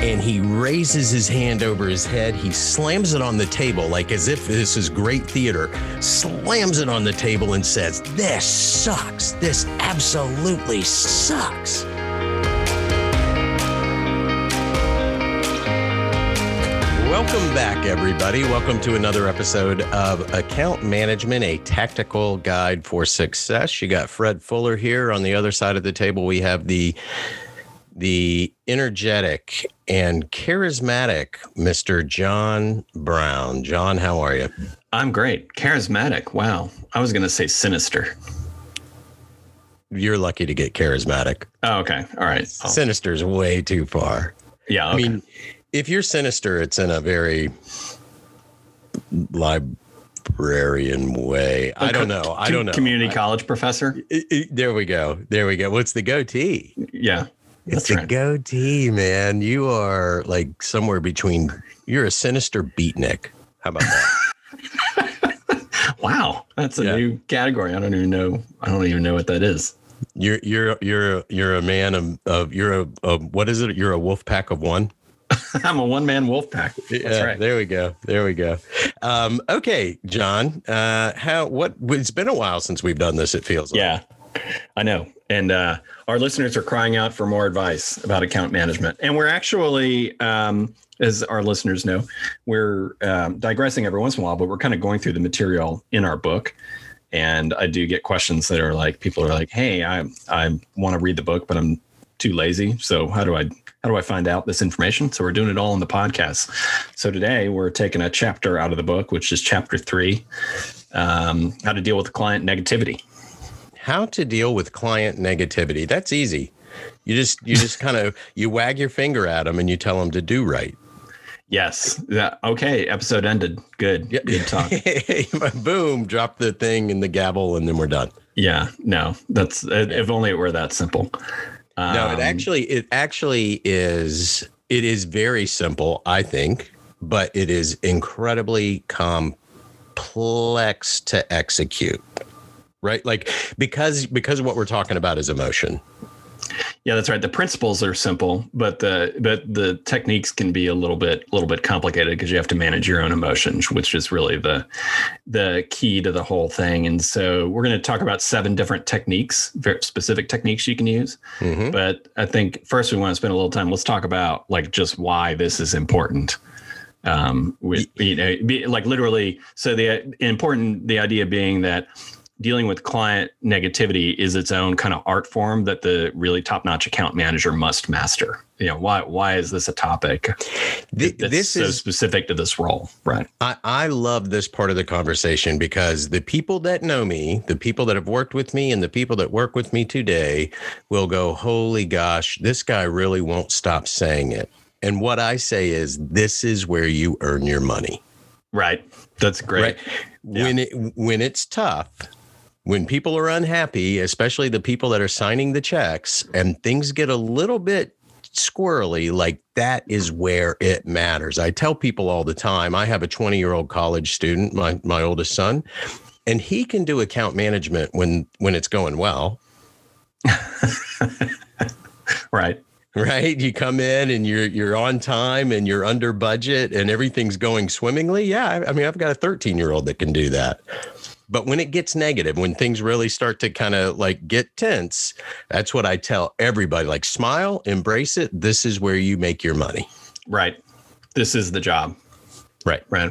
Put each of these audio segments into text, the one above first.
and he raises his hand over his head. He slams it on the table like as if this is great theater, slams it on the table and says, This sucks. This absolutely sucks. Welcome back, everybody. Welcome to another episode of Account Management, a tactical guide for success. You got Fred Fuller here. On the other side of the table, we have the the energetic and charismatic Mr. John Brown. John, how are you? I'm great. Charismatic. Wow. I was going to say sinister. You're lucky to get charismatic. Oh, okay. All right. Oh. Sinister's way too far. Yeah. Okay. I mean, if you're sinister, it's in a very librarian way. I don't know. I don't know. Community college professor. There we go. There we go. What's the goatee? Yeah. It's the right. goatee, man. You are like somewhere between. You're a sinister beatnik. How about that? wow, that's a yeah. new category. I don't even know. I don't even know what that is. You're you're you're you're a man of, of you're a, a what is it? You're a wolf pack of one. I'm a one man wolf pack. That's yeah, right. There we go. There we go. Um, okay, John. Uh, how? What? It's been a while since we've done this. It feels. Like. Yeah, I know. And uh, our listeners are crying out for more advice about account management. And we're actually, um, as our listeners know, we're um, digressing every once in a while, but we're kind of going through the material in our book. And I do get questions that are like, people are like, "Hey, I I want to read the book, but I'm too lazy. So how do I how do I find out this information? So we're doing it all in the podcast. So today we're taking a chapter out of the book, which is chapter three, um, how to deal with client negativity. How to deal with client negativity. That's easy. You just you just kind of you wag your finger at them and you tell them to do right. Yes. Yeah. Okay. Episode ended. Good. Yep. Good talk. Boom. Drop the thing and the gavel, and then we're done. Yeah. No. That's if only it were that simple. Um, no, it um, actually it actually is it is very simple, I think, but it is incredibly complex to execute. Right? Like because because what we're talking about is emotion. Yeah, that's right. The principles are simple, but the but the techniques can be a little bit a little bit complicated because you have to manage your own emotions, which is really the the key to the whole thing. And so we're going to talk about seven different techniques, very specific techniques you can use. Mm-hmm. But I think first we want to spend a little time. Let's talk about like just why this is important um with you know be, like literally so the important the idea being that dealing with client negativity is its own kind of art form that the really top-notch account manager must master. You know, why why is this a topic this, that's so is specific to this role? Right. I, I love this part of the conversation because the people that know me, the people that have worked with me, and the people that work with me today will go, Holy gosh, this guy really won't stop saying it. And what I say is this is where you earn your money. Right. That's great. Right. Yeah. When it when it's tough, when people are unhappy, especially the people that are signing the checks, and things get a little bit squirrely, like that is where it matters. I tell people all the time, I have a 20 year old college student, my, my oldest son, and he can do account management when when it's going well. right. Right. You come in and you're you're on time and you're under budget and everything's going swimmingly. Yeah. I, I mean, I've got a 13 year old that can do that. But when it gets negative, when things really start to kind of like get tense, that's what I tell everybody like smile, embrace it. This is where you make your money. Right. This is the job. Right. Right.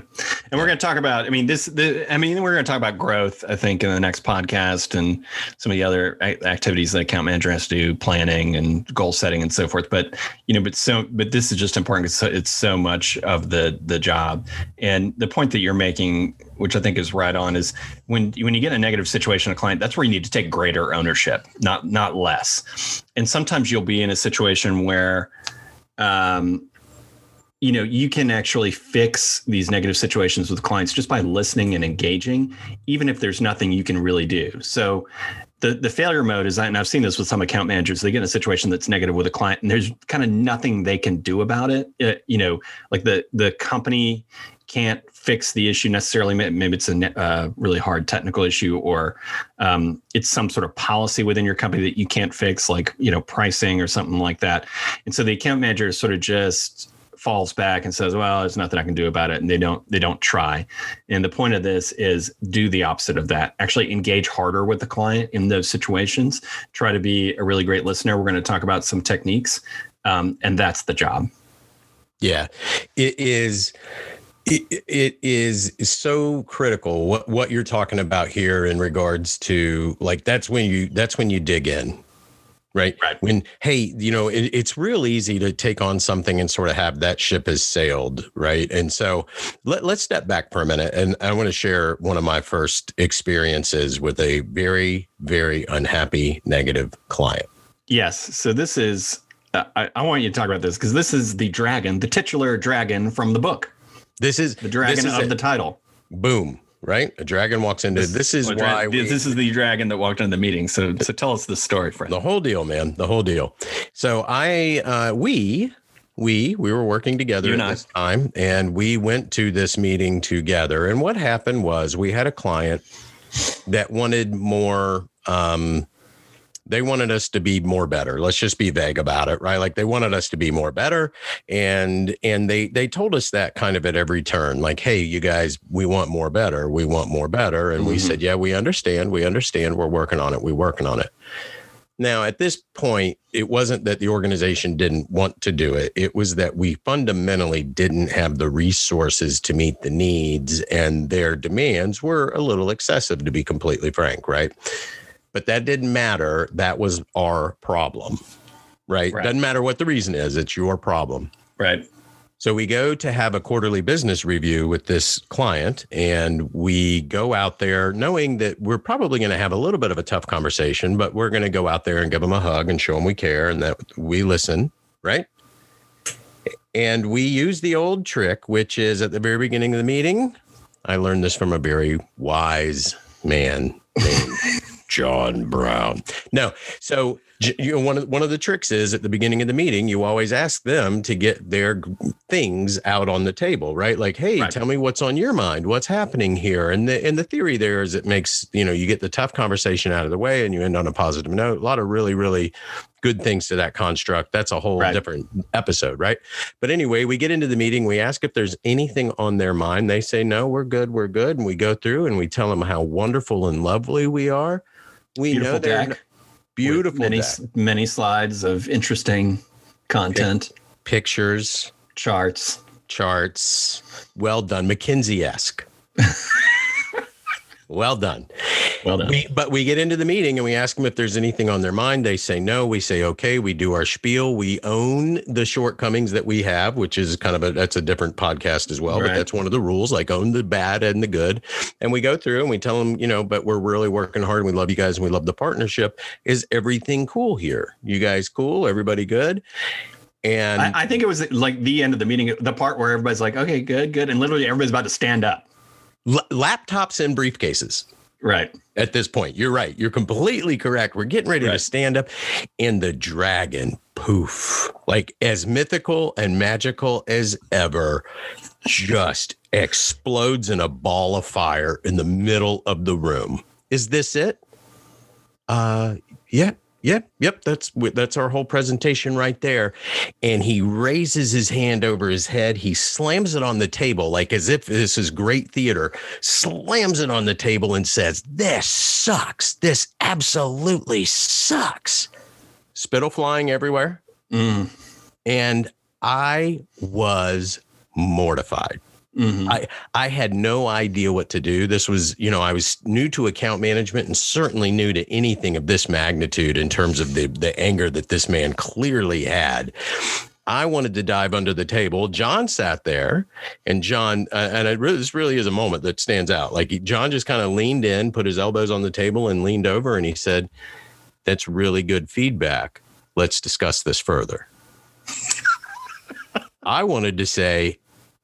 And we're going to talk about, I mean, this, the, I mean, we're going to talk about growth, I think, in the next podcast and some of the other activities that account manager has to do, planning and goal setting and so forth. But, you know, but so, but this is just important because it's so much of the, the job. And the point that you're making, which I think is right on, is when, when you get in a negative situation, a client, that's where you need to take greater ownership, not, not less. And sometimes you'll be in a situation where, um, you know you can actually fix these negative situations with clients just by listening and engaging even if there's nothing you can really do so the the failure mode is and i've seen this with some account managers they get in a situation that's negative with a client and there's kind of nothing they can do about it, it you know like the the company can't fix the issue necessarily. Maybe it's a uh, really hard technical issue, or um, it's some sort of policy within your company that you can't fix, like you know pricing or something like that. And so the account manager is sort of just falls back and says, "Well, there's nothing I can do about it," and they don't they don't try. And the point of this is do the opposite of that. Actually, engage harder with the client in those situations. Try to be a really great listener. We're going to talk about some techniques, um, and that's the job. Yeah, it is. It, it is so critical what what you're talking about here in regards to like that's when you that's when you dig in right? Right. When, hey, you know, it, it's real easy to take on something and sort of have that ship has sailed, right? And so let, let's step back for a minute. And I want to share one of my first experiences with a very, very unhappy, negative client. Yes. So this is, uh, I, I want you to talk about this because this is the dragon, the titular dragon from the book. This is the dragon is of it. the title. Boom right? A dragon walks into this, this is well, why we, this is the dragon that walked into the meeting. So so tell us the story, friend. The whole deal, man. The whole deal. So I uh we we we were working together at this time and we went to this meeting together. And what happened was we had a client that wanted more um they wanted us to be more better. Let's just be vague about it right? Like they wanted us to be more better and and they they told us that kind of at every turn like hey you guys we want more better we want more better and mm-hmm. we said yeah we understand we understand we're working on it we're working on it. Now at this point it wasn't that the organization didn't want to do it. It was that we fundamentally didn't have the resources to meet the needs and their demands were a little excessive to be completely frank right but that didn't matter. That was our problem, right? right? Doesn't matter what the reason is, it's your problem. Right. So we go to have a quarterly business review with this client, and we go out there knowing that we're probably going to have a little bit of a tough conversation, but we're going to go out there and give them a hug and show them we care and that we listen, right? And we use the old trick, which is at the very beginning of the meeting. I learned this from a very wise man named John Brown. No, so you know one of one of the tricks is at the beginning of the meeting you always ask them to get their things out on the table, right? Like, hey, right. tell me what's on your mind, what's happening here, and the and the theory there is it makes you know you get the tough conversation out of the way and you end on a positive note. A lot of really really good things to that construct. That's a whole right. different episode, right? But anyway, we get into the meeting, we ask if there's anything on their mind. They say, no, we're good, we're good. And we go through and we tell them how wonderful and lovely we are we beautiful know they're deck. beautiful many deck. many slides of interesting content, pictures, charts, charts. Well done, McKinsey esque. Well done. Well done. We, but we get into the meeting and we ask them if there's anything on their mind. They say no. We say okay. We do our spiel. We own the shortcomings that we have, which is kind of a that's a different podcast as well. Right. But that's one of the rules. Like own the bad and the good. And we go through and we tell them, you know, but we're really working hard. And we love you guys and we love the partnership. Is everything cool here? You guys cool? Everybody good? And I, I think it was like the end of the meeting, the part where everybody's like, okay, good, good, and literally everybody's about to stand up L- laptops and briefcases. Right. At this point, you're right. You're completely correct. We're getting ready right. to stand up, and the dragon, poof, like as mythical and magical as ever, just explodes in a ball of fire in the middle of the room. Is this it? Uh, yeah, Yep, yep, that's that's our whole presentation right there. And he raises his hand over his head. He slams it on the table like as if this is great theater. Slams it on the table and says, "This sucks. This absolutely sucks." Spittle flying everywhere. Mm. And I was mortified. Mm-hmm. I I had no idea what to do. This was, you know, I was new to account management and certainly new to anything of this magnitude in terms of the the anger that this man clearly had. I wanted to dive under the table. John sat there, and John, uh, and it really, this really is a moment that stands out. Like John just kind of leaned in, put his elbows on the table, and leaned over, and he said, "That's really good feedback. Let's discuss this further." I wanted to say,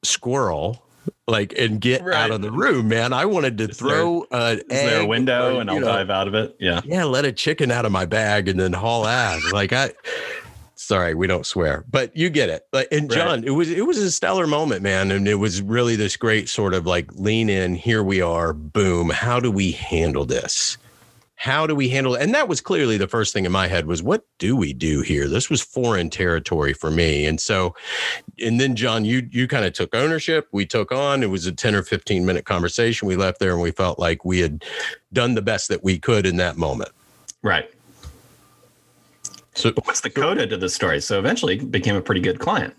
"Squirrel." like and get right. out of the room, man. I wanted to is throw there, an there a window or, and I'll know, dive out of it? Yeah. Yeah, let a chicken out of my bag and then haul ass. like I Sorry, we don't swear, but you get it. But and John, right. it was it was a stellar moment, man, and it was really this great sort of like lean in. Here we are, boom. How do we handle this? How do we handle it? And that was clearly the first thing in my head was what do we do here? This was foreign territory for me, and so, and then John, you you kind of took ownership. We took on. It was a ten or fifteen minute conversation. We left there, and we felt like we had done the best that we could in that moment. Right. So what's the coda to the story? So eventually became a pretty good client.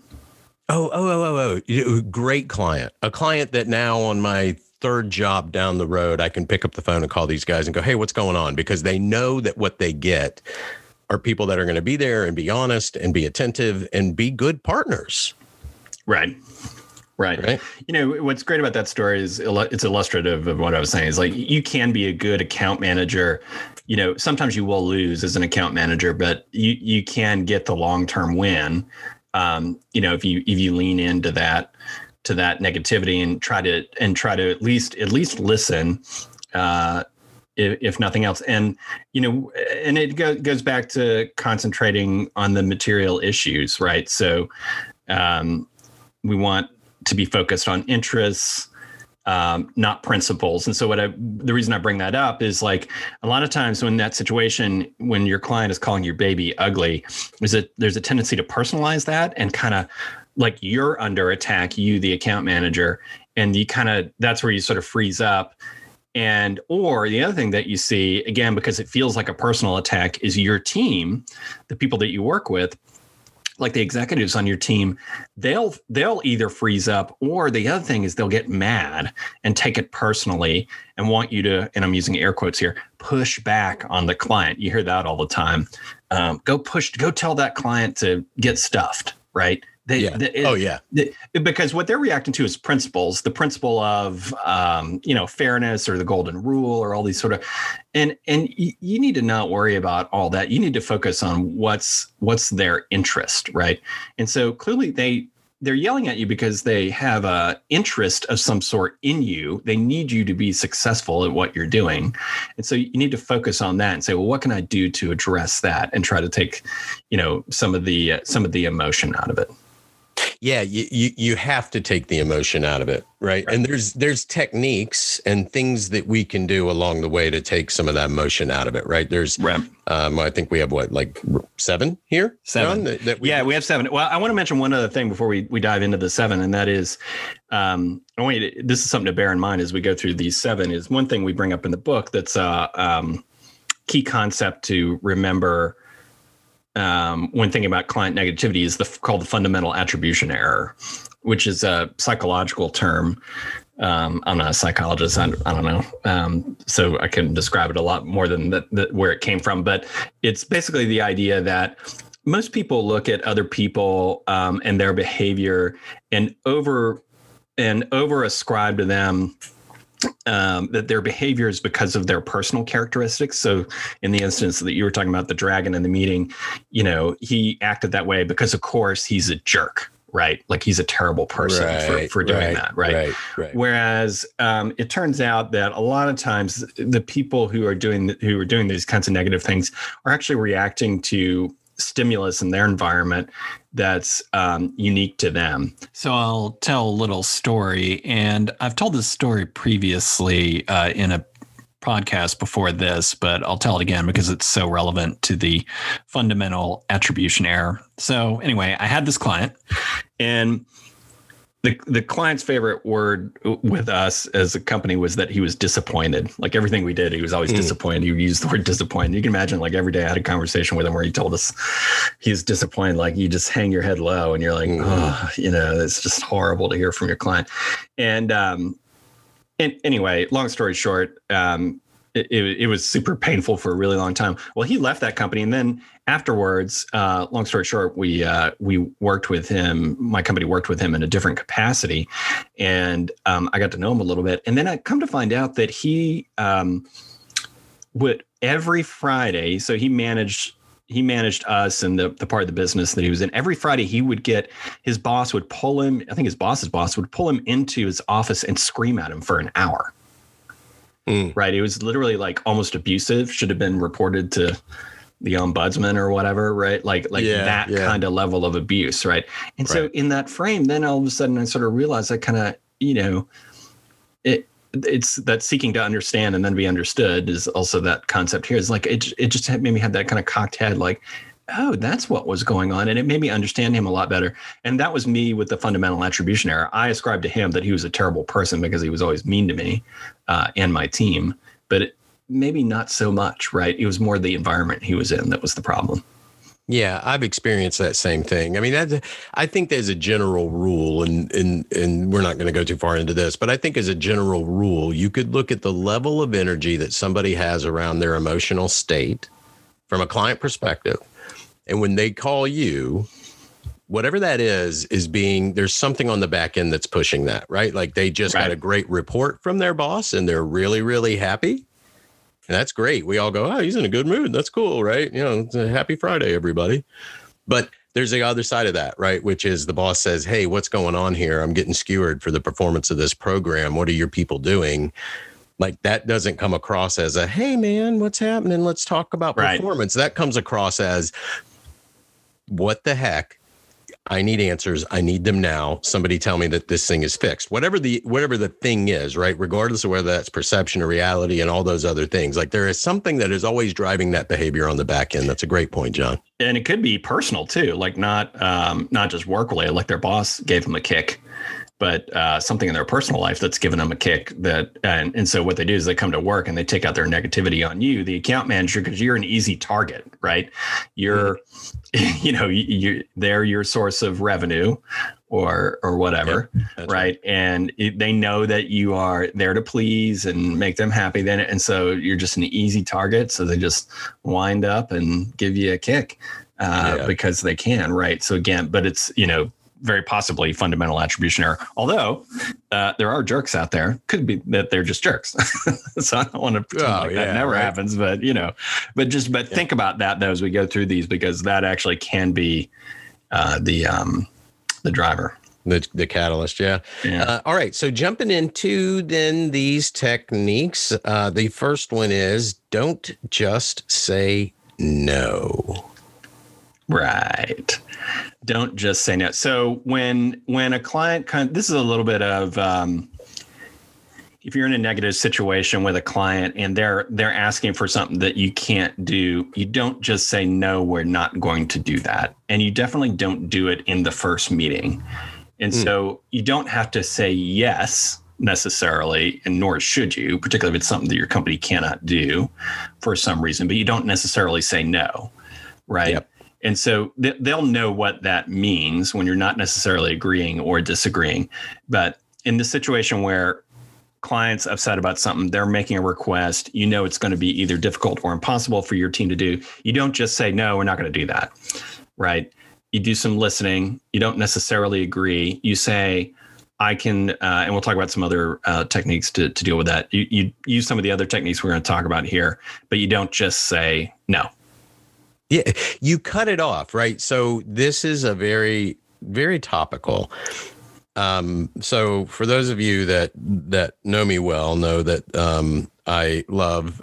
Oh, oh, oh, oh, oh. Great client. A client that now on my third job down the road, I can pick up the phone and call these guys and go, hey, what's going on? Because they know that what they get are people that are going to be there and be honest and be attentive and be good partners. Right. Right. right. You know, what's great about that story is it's illustrative of what I was saying is like you can be a good account manager. You know, sometimes you will lose as an account manager, but you you can get the long-term win. Um, you know, if you if you lean into that to that negativity and try to and try to at least at least listen uh if, nothing else and you know and it go, goes back to concentrating on the material issues right so um we want to be focused on interests um, not principles. And so what I the reason I bring that up is like a lot of times when that situation when your client is calling your baby ugly, is that there's a tendency to personalize that and kind of like you're under attack, you the account manager, and you kind of that's where you sort of freeze up. And or the other thing that you see again because it feels like a personal attack is your team, the people that you work with, like the executives on your team, they'll they'll either freeze up or the other thing is they'll get mad and take it personally and want you to, and I'm using air quotes here, push back on the client. You hear that all the time. Um, go push, go tell that client to get stuffed, right? They, yeah. They, oh yeah. They, because what they're reacting to is principles, the principle of um, you know fairness or the golden rule or all these sort of, and and y- you need to not worry about all that. You need to focus on what's what's their interest, right? And so clearly they they're yelling at you because they have a interest of some sort in you. They need you to be successful at what you're doing, and so you need to focus on that and say, well, what can I do to address that and try to take, you know, some of the uh, some of the emotion out of it yeah you, you you have to take the emotion out of it right? right? and there's there's techniques and things that we can do along the way to take some of that emotion out of it right there's right. um i think we have what like seven here seven that, that we yeah we have seven well i want to mention one other thing before we we dive into the seven and that is um I want you to, this is something to bear in mind as we go through these seven is one thing we bring up in the book that's a um key concept to remember um, when thinking about client negativity is the called the fundamental attribution error, which is a psychological term. Um, I'm not a psychologist. I, I don't know, um, so I can describe it a lot more than the, the, where it came from. But it's basically the idea that most people look at other people um, and their behavior and over and over ascribe to them um, that their behavior is because of their personal characteristics. So, in the instance that you were talking about the dragon in the meeting, you know, he acted that way because, of course, he's a jerk, right? Like he's a terrible person right, for, for doing right, that, right? right? Right. Whereas um, it turns out that a lot of times the people who are doing who are doing these kinds of negative things are actually reacting to stimulus in their environment that's um, unique to them. So I'll tell a little story, and I've told this story previously uh, in a podcast before this, but I'll tell it again because it's so relevant to the fundamental attribution error. So anyway, I had this client, and the the client's favorite word with us as a company was that he was disappointed. Like everything we did, he was always mm. disappointed. He used the word disappointed. You can imagine, like every day I had a conversation with him where he told us he's disappointed. Like you just hang your head low and you're like, mm. oh, you know, it's just horrible to hear from your client. And um, and anyway, long story short, um, it, it, was super painful for a really long time. Well, he left that company, and then afterwards, uh, long story short, we uh, we worked with him. My company worked with him in a different capacity, and um, I got to know him a little bit. And then I come to find out that he um, would every Friday. So he managed he managed us and the, the part of the business that he was in. Every Friday, he would get his boss would pull him. I think his boss's boss would pull him into his office and scream at him for an hour mm. right? It was literally like almost abusive. Should have been reported to the ombudsman or whatever, right? Like like Yeah, that yeah. kind of level of abuse, right? And so in that frame, then all of a sudden I sort of realized I kind of, you know, it it's that seeking to understand and then be understood is also that concept here. Is like it it just had made me have that kind of cocked head, like, oh, that's what was going on. And it made me understand him a lot better. And that was me with the fundamental attribution error. I ascribed to him that he was a terrible person because he was always mean to me uh, and my team. But it, maybe not so much, right? It was more the environment he was in that was the problem. Yeah, I've experienced that same thing. I mean, I think there's a general rule, and and and we're not going to go too far into this, but I think as a general rule, you could look at the level of energy that somebody has around their emotional state from a client perspective, and when they call you, whatever that is, is being there's something on the back end that's pushing that, right? Like they just got a great report from their boss, and they're really really happy. And that's great. We all go, oh, he's in a good mood. That's cool, right? You know, it's a happy Friday, everybody. But there's the other side of that, right? Which is the boss says, hey, what's going on here? I'm getting skewered for the performance of this program. What are your people doing? Like that doesn't come across as a, hey, man, what's happening? Let's talk about Right. performance. That comes across as, what the heck? I need answers. I need them now. Somebody tell me that this thing is fixed. Whatever the whatever the thing is, right? Regardless of whether that's perception or reality and all those other things. Like there is something that is always driving that behavior on the back end. That's a great point, John. and it could be personal too like not um not just work related like their boss gave them a kick but uh, something in their personal life that's given them a kick that and, and so what they do is they come to work and they take out their negativity on you the account manager because you're an easy target right? You're you know you, they're your source of revenue or or whatever That's right. and it, they know that you are there to please and make them happy then and so you're just an easy target so they just wind up and give you a kick uh, Yeah. because they can right? So again but it's you know very possibly fundamental attribution error although uh, there are jerks out there could be that they're just jerks so i don't want to pretend Oh, like yeah, that never right. happens but you know but just but think about that though as we go through these because that actually can be uh, the um the driver The the catalyst, yeah. yeah Uh, all right. So jumping into then these techniques, uh, the first one is don't just say no. Right. Don't just say no. So when when a client kind this is a little bit of um, if you're in a negative situation with a client and they're they're asking for something that you can't do, you don't just say no, we're not going to do that. And you definitely don't do it in the first meeting. And Mm. so you don't have to say yes necessarily, and nor should you, particularly if it's something that your company cannot do for some reason, but you don't necessarily say no. Right. Yep. And so th- they'll know what that means when you're not necessarily agreeing or disagreeing. But in the situation where clients upset about something, they're making a request, you know it's going to be either difficult or impossible for your team to do. You don't just say, no, we're not going to do that. Right. You do some listening. You don't necessarily agree. You say, I can, uh, and we'll talk about some other uh, techniques to, to deal with that. You, you use some of the other techniques we're going to talk about here, but you don't just say no. Yeah, you cut it off, right? So this is a very, very topical. Um, so for those of you that that know me well, know that um, I love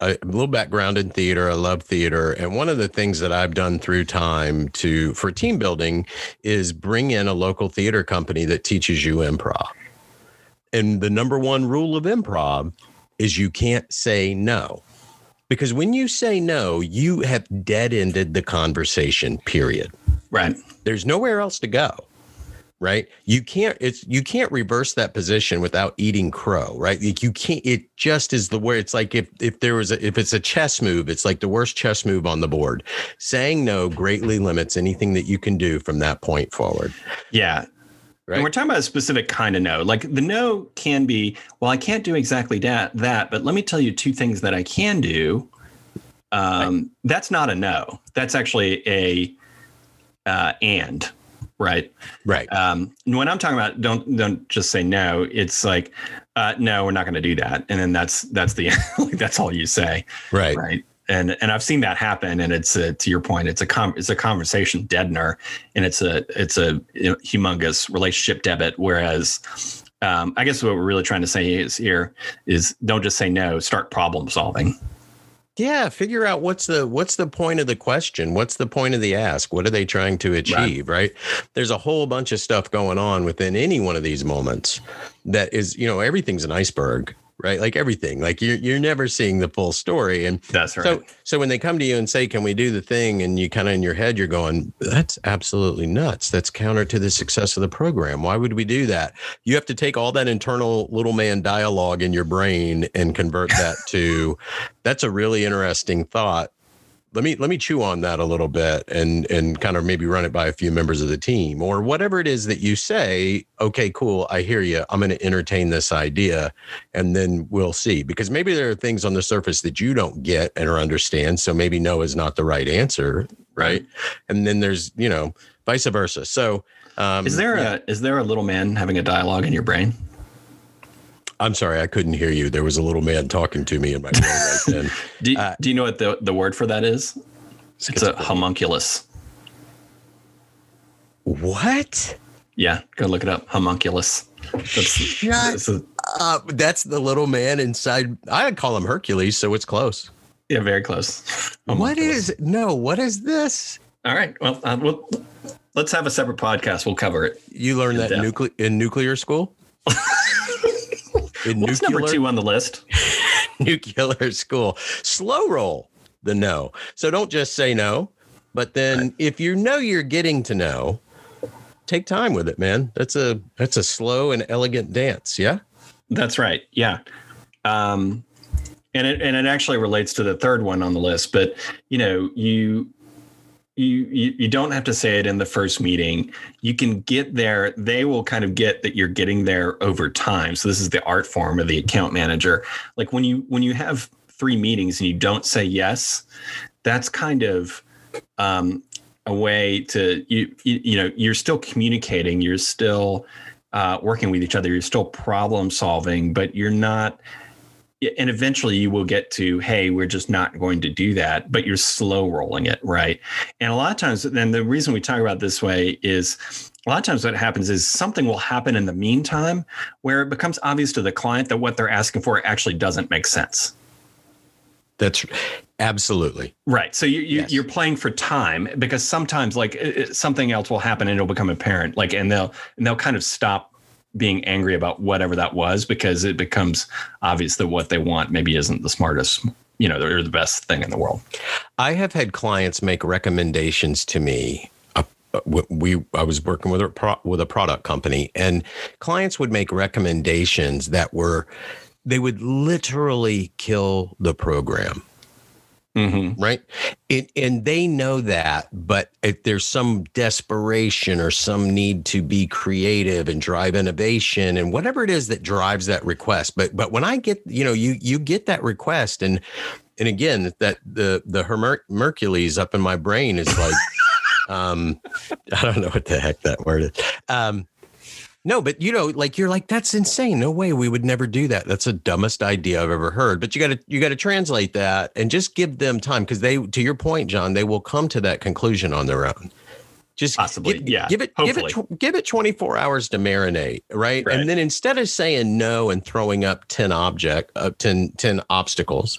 a little background in theater. I love theater, and one of the things that I've done through time to for team building is bring in a local theater company that teaches you improv. And the number one rule of improv is you can't say no. Because when you say no, you have dead ended the conversation, period. Right. There's nowhere else to go. Right. You can't, it's, you can't reverse that position without eating crow. Right. Like you can't, it just is the way it's like if, if there was a, if it's a chess move, it's like the worst chess move on the board. Saying no greatly limits anything that you can do from that point forward. Yeah. Right. And we're talking about a specific kind of no. Like the no can be, well, I can't do exactly that, that, but let me tell you two things that I can do. Um, That's not a no. That's actually a uh, and, right? Right. Um, when I'm talking about don't don't just say no, it's like uh, no, we're not going to do that, and then that's that's the like, that's all you say, Right. right? And and I've seen that happen, and it's a, to your point, it's a com- it's a conversation deadener, and it's a it's a humongous relationship debit. Whereas, um, I guess what we're really trying to say is here is don't just say no, start problem solving. Yeah, figure out what's the what's the point of the question? What's the point of the ask? What are they trying to achieve, right? right? There's a whole bunch of stuff going on within any one of these moments that is, you know, everything's an iceberg right? Like everything, like you're you're never seeing the full story. And that's right. So so when they come to you and say, "Can we do the thing?" and you kind of in your head you're going, "That's absolutely nuts. That's counter to the success of the program. Why would we do that?" You have to take all that internal little man dialogue in your brain and convert that to, "That's a really interesting thought." Let me let me chew on that a little bit and and kind of maybe run it by a few members of the team or whatever it is that you say okay cool i hear you i'm going to entertain this idea and then we'll see. Because maybe there are things on the surface that you don't get and or understand so maybe no is not the right answer right? And then there's you know vice versa. So um, is there yeah. a is there a little man having a dialogue in your brain I'm sorry, I couldn't hear you. There was a little man talking to me in my brain right then. do, uh, do you know what the, the word for that is? It's a homunculus. What? Yeah, go look it up. Homunculus. That's, Shut a, up. That's the little man inside. I call him Hercules, so it's close. Yeah, very close. What is no? What is this? All right. Well, uh, we'll let's have a separate podcast. We'll cover it. You learned that nucle- in nuclear school. In What's nuclear, number two on the list? nuclear school. Slow roll the no. So don't just say no, but then right. if you know you're getting to know, take time with it, man. That's a that's a slow and elegant dance. Yeah. That's right. Yeah. Um, and it and it actually relates to the third one on the list. But you know, you you, you you don't have to say it in the first meeting. You can get there. They will kind of get that you're getting there over time. So this is the art form of the account manager. Like when you when you have three meetings and you don't say yes that's kind of um, a way to you, you you know you're still communicating. You're still uh, working with each other. You're still problem solving but you're not and eventually you will get to hey we're just not going to do that but you're slow rolling it right? And a lot of times then the reason we talk about this way is a lot of times what happens is something will happen in the meantime where it becomes obvious to the client that what they're asking for actually doesn't make sense. That's absolutely. Right so you, you yes. you're playing for time because sometimes like something else will happen and it'll become apparent like and they'll and they'll kind of stop being angry about whatever that was because it becomes obvious that what they want maybe isn't the smartest you know they're the best thing in the world. I have had clients make recommendations to me uh, we I was working with a with a product company and clients would make recommendations that were they would literally kill the program Mm-hmm. Right. It, and they know that, but if there's some desperation or some need to be creative and drive innovation and whatever it is that drives that request. But but when I get, you know, you you get that request and and again, that the the Hermer- Hercules up in my brain is like um I don't know what the heck that word is. Um no, but you know, like you're like, that's insane. No way we would never do that. That's the dumbest idea I've ever heard. But you gotta you gotta translate that and just give them time because they to your point, John, they will come to that conclusion on their own. Just possibly, give, yeah. Give it, hopefully. give it, give it 24 hours to marinate, right? right? And then instead of saying no and throwing up 10 object, uh, 10, 10 obstacles,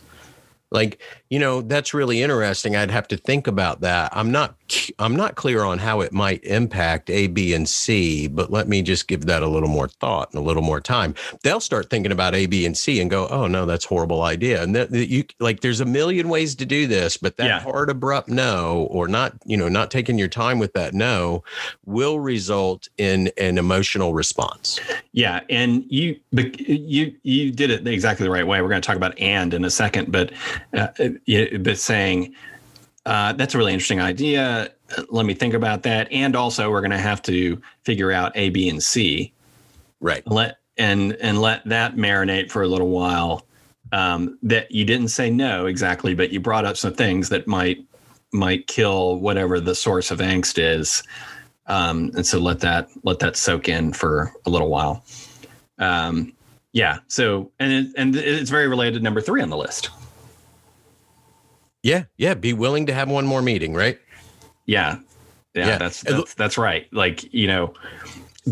like you know that's really interesting. I'd have to think about that. I'm not i'm not clear on how it might impact a b and c but let me just give that a little more thought and a little more time. They'll start thinking about a b and c and go oh no that's horrible idea. And that you like there's a million ways to do this but that yeah. hard abrupt no or not you know not taking your time with that no will result in an emotional response. Yeah and you you you did it exactly the right way. We're going to talk about and in a second but uh, but saying uh, that's a really interesting idea. Let me think about that. And also, we're going to have to figure out A, B, and C. Right. Let and and let that marinate for a little while. Um, that you didn't say no exactly, but you brought up some things that might might kill whatever the source of angst is. Um, and so let that let that soak in for a little while. Um, yeah. So and it, and it's very related to number three on the list. Yeah, yeah. Be willing to have one more meeting, right? Yeah, yeah. yeah. That's that's that's right. Like you know,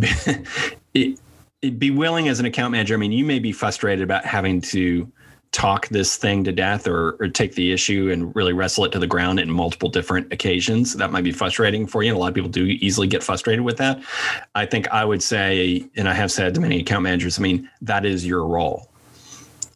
it, it, be willing as an account manager. I mean, you may be frustrated about having to talk this thing to death or, or take the issue and really wrestle it to the ground in multiple different occasions. That might be frustrating for you. And a lot of people do easily get frustrated with that. I think I would say, and I have said to many account managers, I mean, that is your role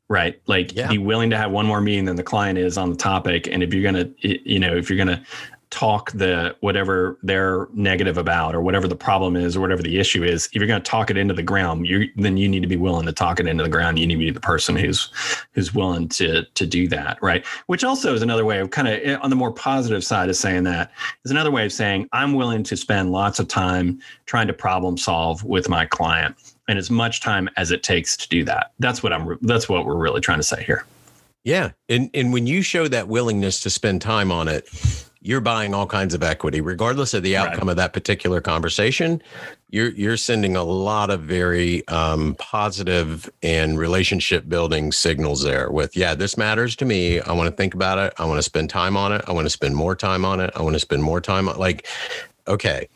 right? Like yeah. be willing to have one more meeting than the client is on the topic. And if you're going to you know if you're going to talk the whatever they're negative about or whatever the problem is or whatever the issue is if you're going to talk it into the ground you then you need to be willing to talk it into the ground. You need to be the person who's who's willing to to do that right? Which also is another way of kind of eh, on the more positive side of saying that is another way of saying i'm willing to spend lots of time trying to problem solve with my client and as much time as it takes to do that that's what i'm that's what we're really trying to say here yeah and and when you show that willingness to spend time on it you're buying all kinds of equity, regardless of the outcome right. of that particular conversation. You're you're sending a lot of very um, positive and relationship building signals there. With yeah, this matters to me. I want to think about it. I want to spend time on it. I want to spend more time on it. I want to spend more time on like, okay,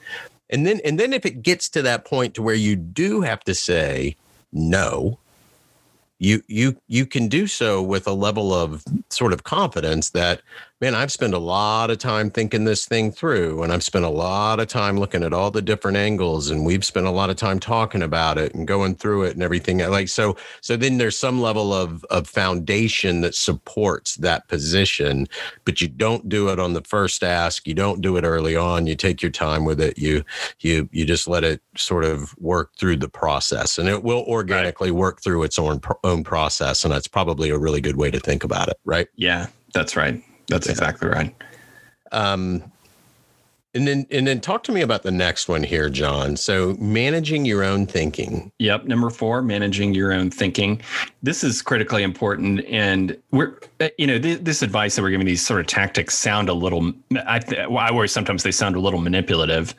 and then and then if it gets to that point to where you do have to say no you you you can do so with a level of sort of confidence that man i've spent a lot of time thinking this thing through and i've spent a lot of time looking at all the different angles and we've spent a lot of time talking about it and going through it and everything like so so then there's some level of of foundation that supports that position but you don't do it on the first ask you don't do it early on you take your time with it you you you just let it sort of work through the process and it will organically right. work through its own own process. And that's probably a really good way to think about it, right? Yeah, that's right. That's yeah. exactly right. Um, and then and then talk to me about the next one here, John. So managing your own thinking. Yep, number 4, managing your own thinking. This is critically important and we're uh, you know, th- this advice that we're giving these sort of tactics sound a little I th- I worry sometimes they sound a little manipulative.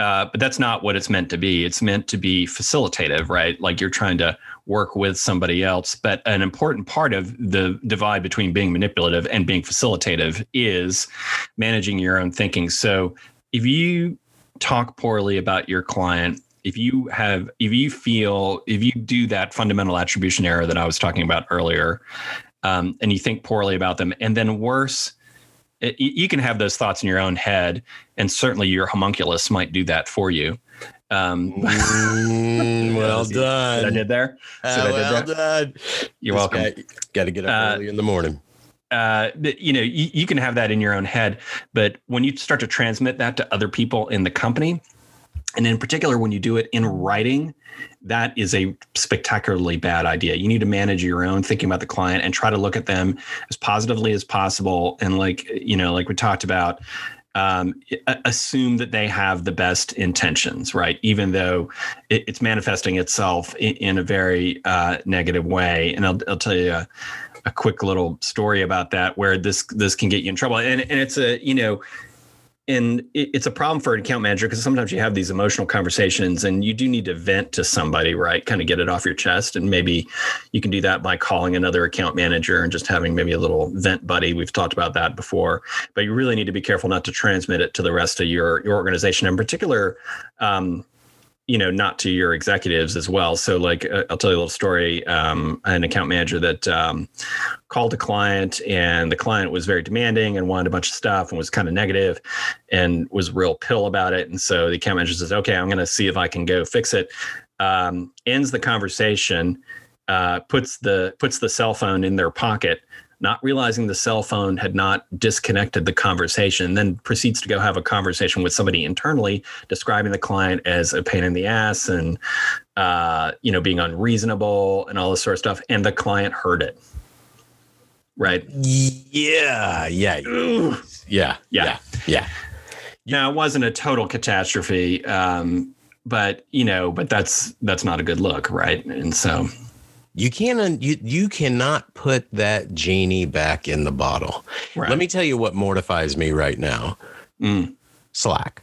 Uh, but that's not what it's meant to be. It's meant to be facilitative, right? Like you're trying to work with somebody else. But an important part of the divide between being manipulative and being facilitative is managing your own thinking. So if you talk poorly about your client, if you have, if you feel, if you do that fundamental attribution error that I was talking about earlier, um, and you think poorly about them, and then worse, it, you can have those thoughts in your own head, and certainly your homunculus might do that for you. Um, mm, well done. I did there. Uh, well did there? done. You're welcome. Got to get up uh, early in the morning. Uh, you know, you, you can have that in your own head, but when you start to transmit that to other people in the company, and in particular when you do it in writing, that is a spectacularly bad idea. You need to manage your own thinking about the client and try to look at them as positively as possible. And like you know, like we talked about, um, assume that they have the best intentions, right? Even though it, it's manifesting itself in, in a very uh, negative way. And I'll, I'll tell you a, a, quick little story about that, where this this can get you in trouble. And and it's a you know and it's a problem for an account manager because sometimes you have these emotional conversations and you do need to vent to somebody right? Kind of get it off your chest. And maybe you can do that by calling another account manager and just having maybe a little vent buddy. We've talked about that before. But you really need to be careful not to transmit it to the rest of your your organization. In particular um, you know, not to your executives as well. So, like, uh, I'll tell you a little story. Um, an account manager that um, called a client, and the client was very demanding and wanted a bunch of stuff and was kind of negative and was real pill about it. And so the account manager says, "Okay, I'm going to see if I can go fix it." Um, ends the conversation, uh, puts the puts the cell phone in their pocket, not realizing the cell phone had not disconnected the conversation, then proceeds to go have a conversation with somebody internally, describing the client as a pain in the ass and uh, you know being unreasonable and all this sort of stuff. And the client heard it. Right. Yeah. Yeah. Yeah. Yeah. Yeah. Yeah. Now it wasn't a total catastrophe, um, but you know, but that's that's not a good look, right? And so you can't you you cannot put that genie back in the bottle. Right. Let me tell you what mortifies me right now. Mm. Slack.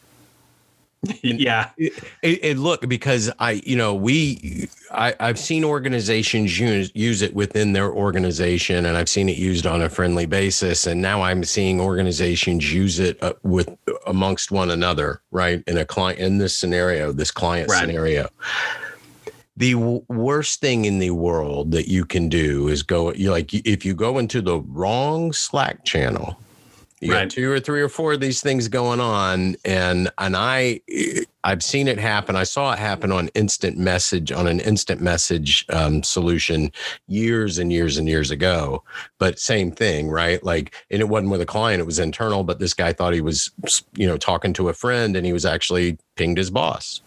yeah. It, it, look because I you know we I I've seen organizations use use it within their organization and I've seen it used on a friendly basis and now I'm seeing organizations use it uh, with amongst one another right in a client in this scenario this client right. scenario the w- worst thing in the world that you can do is go you like if you go into the wrong slack channel you Right. got two or three or four of these things going on and and i i've seen it happen i saw it happen on instant message on an instant message um, solution years and years and years ago but same thing right like and it wasn't with a client it was internal but this guy thought he was you know talking to a friend and he was actually pinged his boss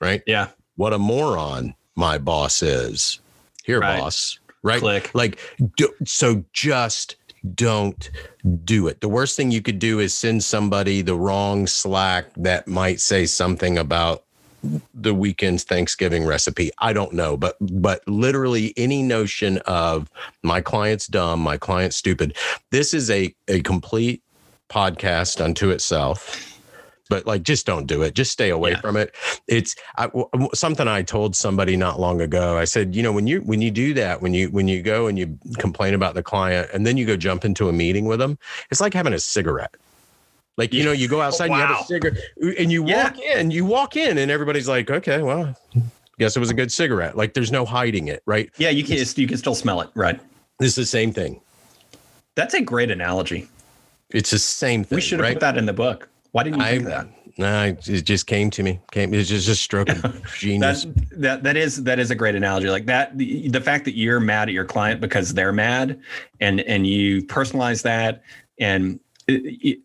right Yeah. What a moron my boss is. Here, Right. boss. Right? Click. Like, do, so just don't do it. The worst thing you could do is send somebody the wrong Slack that might say something about the weekend's Thanksgiving recipe. I don't know, but but literally any notion of my client's dumb, my client's stupid. This is a a complete podcast unto itself. But like, just don't do it. Just stay away Yeah. from it. It's I, something I told somebody not long ago. I said, you know, when you when you do that, when you when you go and you complain about the client, and then you go jump into a meeting with them, it's like having a cigarette. Like you know, you go outside and you have a cigarette, and you Yeah. walk in, you walk in, and everybody's like, okay, well, guess it was a good cigarette. Like there's no hiding it, right? Yeah, you can you can still smell it, right? It's the same thing. That's a great analogy. It's the same thing. We should have right? put that in the book. Why didn't you I, think that? nah, it just came to me. Came. It's just a stroke of genius. That that that is that is a great analogy. Like that, the, the fact that you're mad at your client because they're mad, and and you personalize that, and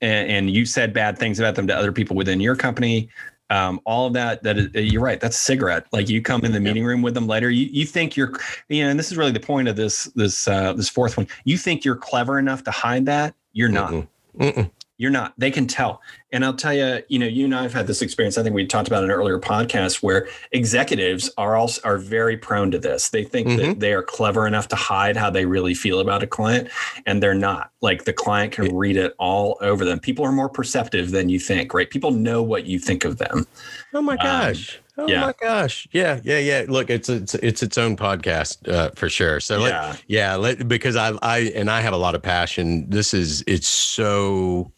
and you said bad things about them to other people within your company. Um, all of that, that is, you're right. That's a cigarette. Like you come in the meeting room with them later. You, you think you're, you know, and this is really the point of this this uh, this fourth one. You think you're clever enough to hide that. You're not. Mm-mm. Mm-mm. You're not. They can tell. And I'll tell you, you know, you and I have had this experience. I think we talked about in an earlier podcast where executives are also are very prone to this. They think Mhm. that they are clever enough to hide how they really feel about a client, and they're not. Like the client can read it all over them. People are more perceptive than you think, right? People know what you think of them. Oh my gosh. oh yeah. my gosh. Yeah, yeah, yeah. Look, it's it's it's its own podcast uh, for sure. So let, yeah. yeah, let, because I I and I have a lot of passion. This is it's so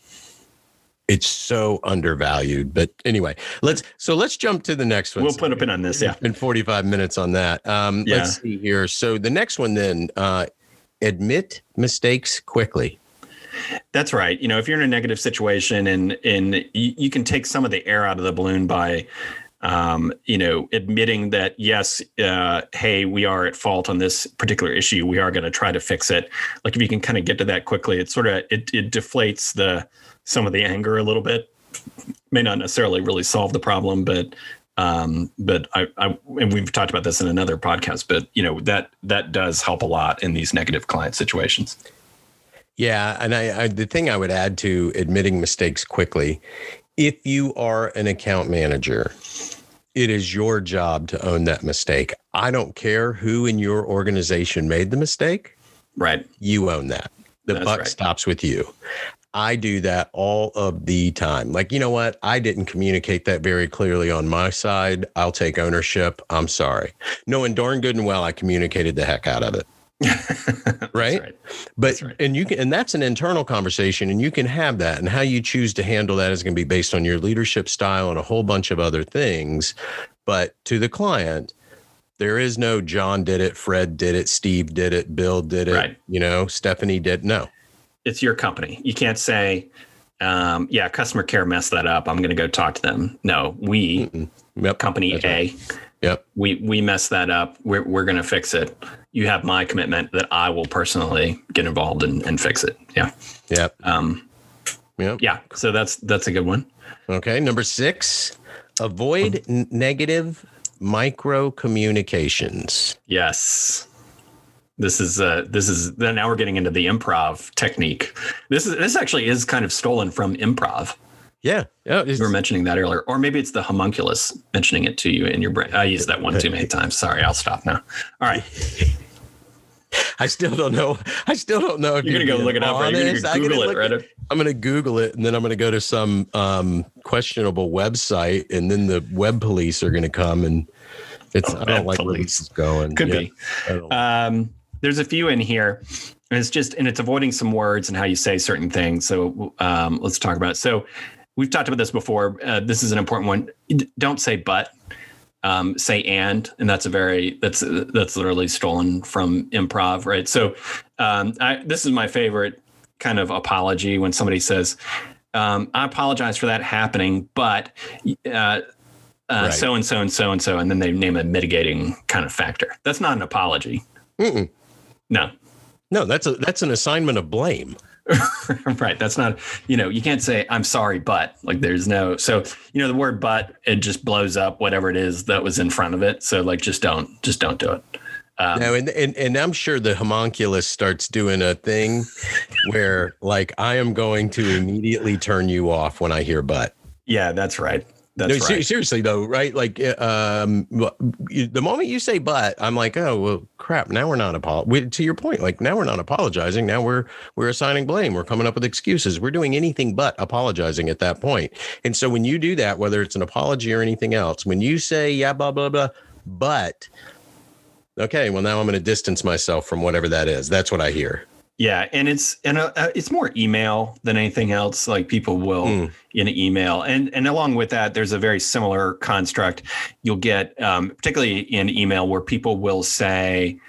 it's so undervalued. But anyway, let's so let's jump to the next one. We'll put a pin on this. Yeah. It's 45 minutes on that. Um, Yeah. Let's see here. So the next one then, uh, admit mistakes quickly. That's right. You know, if you're in a negative situation and and you, you can take some of the air out of the balloon by um, you know, admitting that yes, uh, hey, we are at fault on this particular issue. We are going to try to fix it. Like if you can kind of get to that quickly, it sort of it it deflates the some of the anger a little bit. May not necessarily really solve the problem, but um, but I, I and we've talked about this in another podcast. But you know that that does help a lot in these negative client situations. Yeah, and I, I the thing I would add to admitting mistakes quickly, if you are an account manager, it is your job to own that mistake. I don't care who in your organization made the mistake, Right. you own that. The That's buck right. stops with you. I do that all of the time. Like, you know what? I didn't communicate that very clearly on my side. I'll take ownership. I'm sorry. Knowing darn good and well I communicated the heck out of it. That's Right? But right. and you can and that's an internal conversation and you can have that and how you choose to handle that is going to be based on your leadership style and a whole bunch of other things. But to the client, there is no John did it, Fred did it, Steve did it, Bill did it, Right. you know, Stephanie did no. It's your company. You can't say, um, yeah, customer care messed that up. I'm going to go talk to them. No, we, Yep. company A, right. Yep. we we messed that up. We're we're going to fix it. You have my commitment that I will personally get involved and, and fix it. Yeah. Yep. Um, Yep. yeah. So that's that's a good one. Okay. Number six, avoid negative micro communications. Yes. This is uh this is then now we're getting into the improv technique. This is this actually is kind of stolen from improv. Yeah. Yeah. You were mentioning that earlier, or maybe it's the homunculus mentioning it to you in your brain. I used that one too many times. Sorry, I'll stop now. All right, I still don't know. I still don't know if you're gonna go look it up. Right? You're gonna Google it, right? at- I'm going to Google it and then I'm going to go to some um, questionable website and then the web police are going to come and it's, Oh, I don't like where this is going. Could Yeah, be. Um, there's a few in here. And it's just and it's avoiding some words and how you say certain things. So um, let's talk about it. So we've talked about this before. Uh, this is an important one. Don't say but. um, say and, and that's a very that's that's literally stolen from improv, right? So um, I, this is my favorite kind of apology when somebody says, um, "I apologize for that happening," but uh, uh, so and so and so and so, and then they name a mitigating kind of factor. That's not an apology. Mm-mm. No, no, that's a that's an assignment of blame. right. That's not, you know, you can't say, I'm sorry, but like there's no, so, you know, the word but, it just blows up whatever it is that was in front of it. So like, just don't, just don't do it. Um, no, and, and and I'm sure the homunculus starts doing a thing where like I am going to immediately turn you off when I hear but. Yeah, that's right. That's no, right. seriously though, right? Like, uh, um, the moment you say "but," I'm like, oh well, crap. Now we're not apologizing. To your point, like now we're not apologizing. Now we're we're assigning blame. We're coming up with excuses. We're doing anything but apologizing at that point. And so when you do that, whether it's an apology or anything else, when you say yeah, blah blah blah, but okay, well now I'm going to distance myself from whatever that is. That's what I hear. Yeah, and it's and uh, uh, it's more email than anything else. Like people will mm. in email, and and along with that, there's a very similar construct. You'll get, um, particularly in email, where people will say,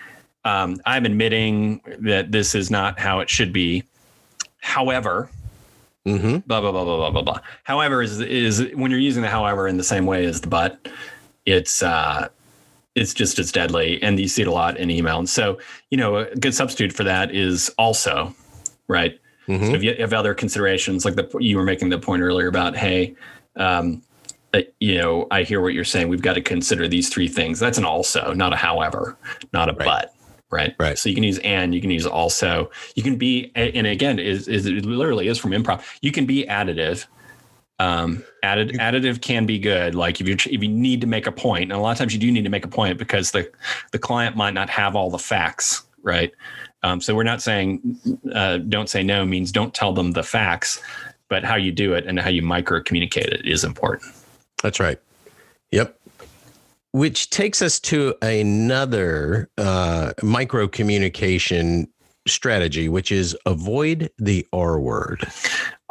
um, "I'm admitting that this is not how it should be." However, mm-hmm. blah blah blah blah blah blah blah. However, is is when you're using the however in the same way as the but, it's uh, it's just as deadly. And you see it a lot in email. And so, you know, a good substitute for that is also, right? Mm-hmm. So if you have other considerations, like the you were making the point earlier about, hey, um, uh, you know, I hear what you're saying. We've got to consider these three things. That's an also, not a however, not a right. but. Right. Right. So you can use and you can use also. You can be, and again, is, is it literally is from improv. You can be additive um, added additive can be good. Like if you if you need to make a point, and a lot of times you do need to make a point because the the client might not have all the facts, right? Um, so we're not saying uh, don't say no means don't tell them the facts, but how you do it and how you micro communicate it is important. That's right. Yep. Which takes us to another uh, micro communication strategy, which is avoid the R word.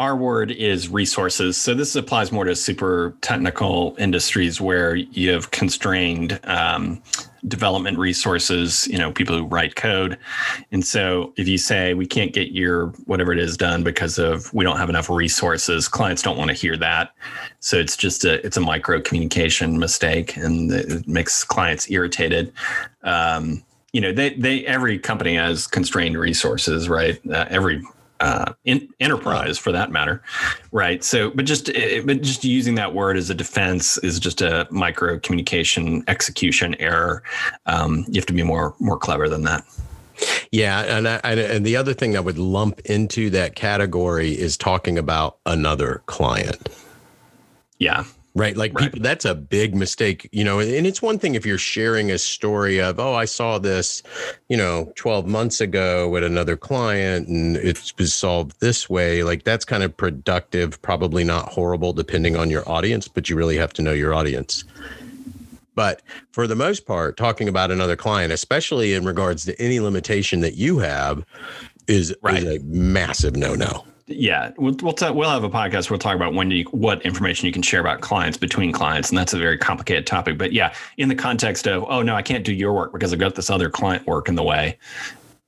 R word is resources. So this applies more to super technical industries where you have constrained um, development resources, you know, people who write code. And so if you say we can't get your whatever it is done because of we don't have enough resources, clients don't want to hear that. So it's just a it's a micro communication mistake and it makes clients irritated. Um, you know, they they every company has constrained resources, right? Uh, every uh, in, enterprise for that matter, right? So, but just eh, but just using that word as a defense is just a micro communication execution error. Um, you have to be more more clever than that. Yeah, and I, and the other thing I would lump into that category is talking about another client. Yeah, Right. Like right. people, that's a big mistake, you know. And it's one thing if you're sharing a story of, oh, I saw this, you know, 12 months ago with another client and it was solved this way. Like that's kind of productive, probably not horrible depending on your audience, but you really have to know your audience. But for the most part, talking about another client, especially in regards to any limitation that you have, is, right. is a massive no no yeah, we'll we'll, t- we'll have a podcast. We'll talk about when you what information you can share about clients between clients, and that's a very complicated topic. But yeah, in the context of oh no, I can't do your work because I've got this other client work in the way.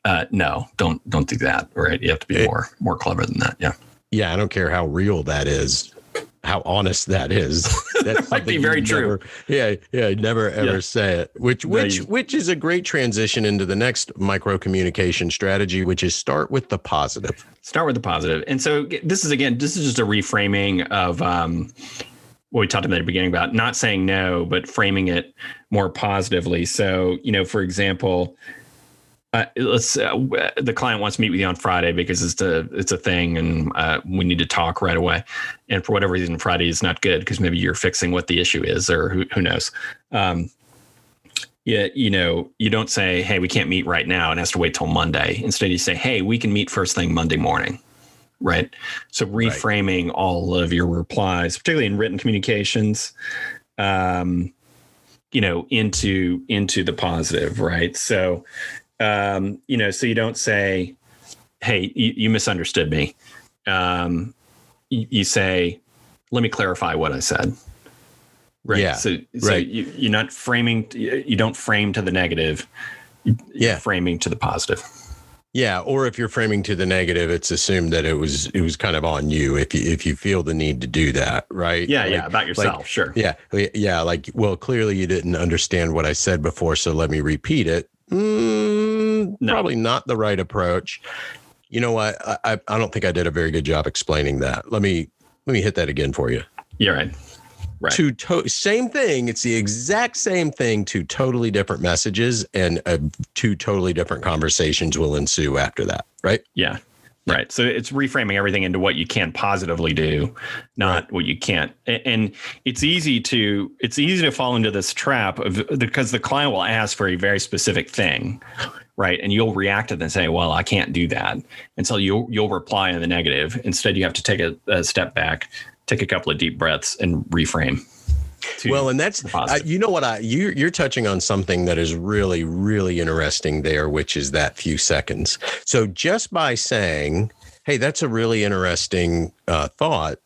Uh, no, don't don't do that. Right, you have to be it, more more clever than that. Yeah. Yeah, I don't care how real that is how honest that is. That might be very never, true. Yeah, yeah, never ever yeah. say it. Which which you, which is a great transition into the next micro communication strategy, which is start with the positive. Start with the positive. And so this is again, this is just a reframing of um, what we talked about at the beginning about not saying no, but framing it more positively. So, you know, for example, uh, let's uh, the client wants to meet with you on Friday because it's a it's a thing and uh, we need to talk right away. And for whatever reason, Friday is not good because maybe you're fixing what the issue is or who who knows. Um, yeah, you know, you don't say, "Hey, we can't meet right now," and has to wait till Monday. Instead, you say, "Hey, we can meet first thing Monday morning." Right. So reframing right. all of your replies, particularly in written communications, um, you know, into into the positive. Right. So um, you know, so you don't say, "Hey, you, you misunderstood me." Um, you, you, say, "Let me clarify what I said." Right. Yeah, So, so right. you, you're not framing, you don't frame to the negative. You're Yeah. framing to the positive. Yeah, or if you're framing to the negative, it's assumed that it was it was kind of on you if you if you feel the need to do that, right? Yeah. Like- yeah. About yourself. sure. Yeah, yeah, like well, clearly you didn't understand what I said before, so let me repeat it. Mm, No. Probably not the right approach. You know what? I, I I don't think I did a very good job explaining that. Let me let me hit that again for you. You're right. Right. Two to- same thing. It's the exact same thing. Two totally different messages, and uh, two totally different conversations will ensue after that. Right? Yeah. Right. So it's reframing everything into what you can positively do, not what you can't. And it's easy to it's easy to fall into this trap of because the client will ask for a very specific thing, right? And you'll react to them and say, "Well, I can't do that," and so you'll you'll reply in the negative. Instead, you have to take a, a step back, take a couple of deep breaths, and reframe. well, and that's uh, you know what I you you're touching on something that is really really interesting there, which is that few seconds. So just by saying, "Hey, that's a really interesting uh, thought,"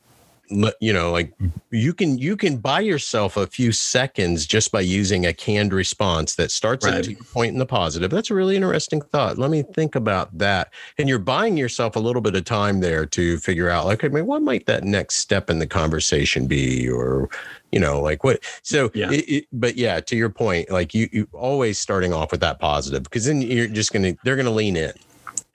you know, like you can you can buy yourself a few seconds just by using a canned response that starts Right. at your point in the positive. That's a really interesting thought. Let me think about that. And you're buying yourself a little bit of time there to figure out, like, I mean, what might that next step in the conversation be, or you know, like what? So, Yeah. it, it, but yeah, to your point, like you, you always starting off with that positive because then you're just gonna they're gonna lean in.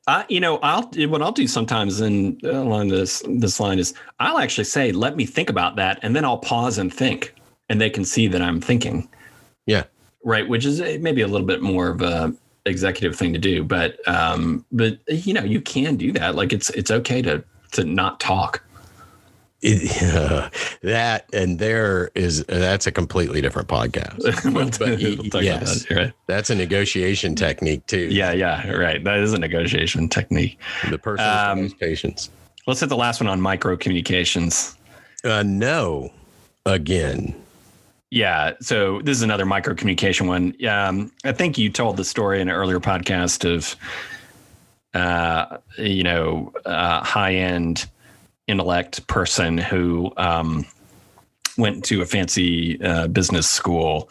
I, you know, I'll what I'll do sometimes in along this this line is I'll actually say, "Let me think about that," and then I'll pause and think, and they can see that I'm thinking. Yeah. Right, which is maybe a little bit more of a executive thing to do, but um, but you know, you can do that. Like it's it's okay to to not talk. It, that and there is that's a completely different podcast. we'll, But we'll talk yes. about that. Right. That's a negotiation technique too. Yeah, yeah, right. That is a negotiation technique. the person Um, has patience. Let's hit the last one on micro communications. Uh, no, again. Yeah. So this is another micro communication one. Um, I think you told the story in an earlier podcast of, uh, you know, uh, high end intellect person who um, went to a fancy uh, business school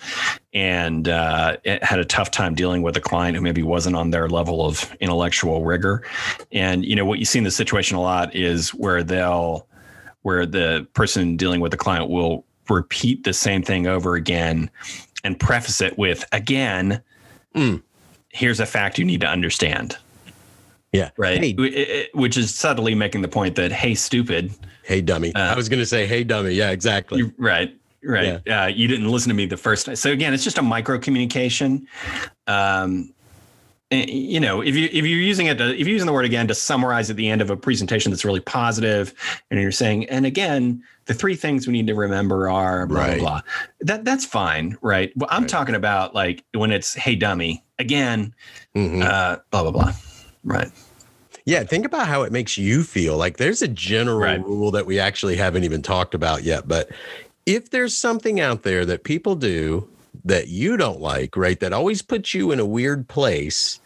and uh, had a tough time dealing with a client who maybe wasn't on their level of intellectual rigor. And you know what you see in the situation a lot is where they'll where the person dealing with the client will repeat the same thing over again and preface it with again Mm. here's a fact you need to understand Yeah. right Hey, which is subtly making the point that hey stupid hey, dummy. Uh, I was going to say, hey, dummy. Yeah, exactly. you, right right uh, you didn't listen to me the first time so again it's just a micro communication um eh, you know if you if you're using it to, if you're using the word again to summarize at the end of a presentation that's really positive and you're saying and again the three things we need to remember are blah Right. blah blah that that's fine right but i'm Right. talking about like when it's hey dummy again Mhm. uh blah blah blah right Yeah, think about how it makes you feel. Like there's a general Right. rule that we actually haven't even talked about yet, but if there's something out there that people do that you don't like, right, that always puts you in a weird place,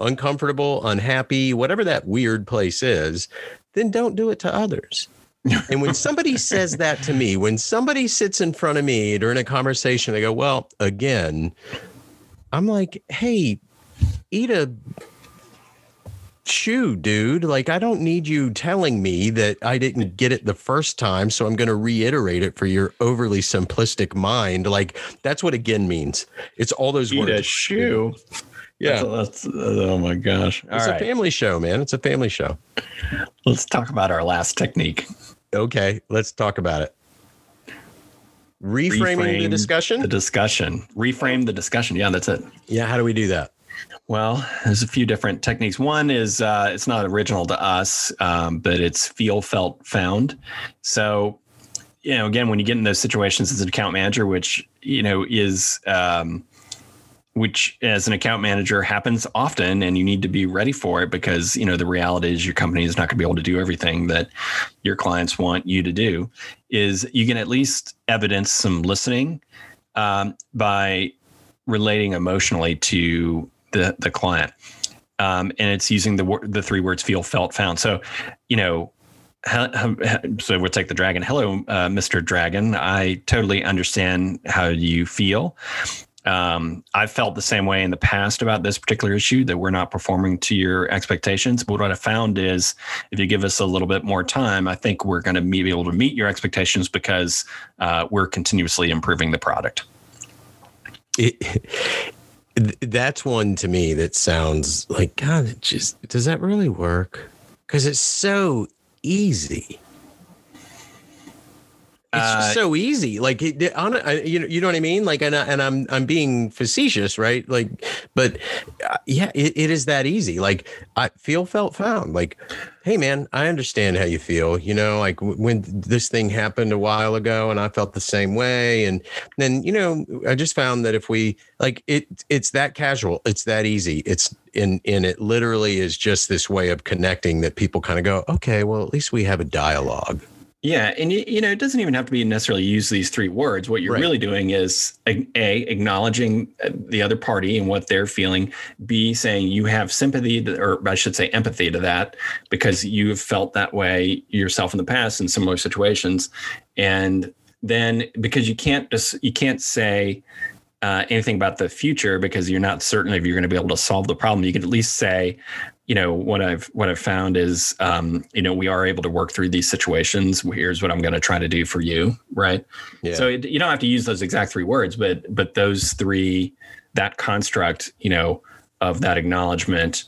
uncomfortable, unhappy, whatever that weird place is, then don't do it to others. and when somebody says that to me, when somebody sits in front of me during a conversation, they go, Well, again, I'm like, Hey, eat a shoe, dude. Like, I don't need you telling me that I didn't get it the first time. So I'm going to reiterate it for your overly simplistic mind. Like, that's what again means. It's all those eat a words. shoe Yeah. that's, that's- oh my gosh all It's right a family show, man. It's a family show. let's talk about our last technique Okay. Let's talk about it. Reframing the discussion. the discussion reframe the discussion yeah that's it yeah. How do we do that? Well there's a few different techniques. One is uh, it's not original to us um, but it's feel felt found. So you know again when you get in those situations as an account manager which you know is um, which as an account manager happens often and you need to be ready for it because you know the reality is your company is not going to be able to do everything that your clients want you to do is you can at least evidence some listening um, by relating emotionally to the the client um, and it's using the the three words feel felt found so you know so we'll take the dragon. Hello, uh, Mr. Dragon. I totally understand how you feel. Um, I've felt the same way in the past about this particular issue that we're not performing to your expectations. But what I found is if you give us a little bit more time, I think we're going to be able to meet your expectations because uh, we're continuously improving the product. It, that's one to me that sounds like God. just does that really work? Because it's so easy. It's just uh, so easy. Like it, on, you know, you know what I mean. Like, and, I, and I'm I'm being facetious, right? Like, but uh, yeah, it, it is that easy. Like, I feel, felt, found. Like, hey, man, I understand how you feel. You know, like when this thing happened a while ago, and I felt the same way. And then, you know, I just found that if we like it, it's that casual. It's that easy. It's in in it literally is just this way of connecting that people kind of go, okay, well, at least we have a dialogue. Yeah, and you know, it doesn't even have to be necessarily use these three words. What you're right. really doing is a, acknowledging uh, the other party and what they're feeling. B saying you have sympathy, to, or I should say empathy to that, because you have felt that way yourself in the past in similar situations, and then because you can't just you can't say uh, anything about the future because you're not certain if you're going to be able to solve the problem. You can at least say, you know what I've what I've found is um, you know we are able to work through these situations. Here's what I'm going to try to do for you, right? Yeah. So it, you don't have to use those exact three words, but but those three that construct, you know, of that acknowledgement,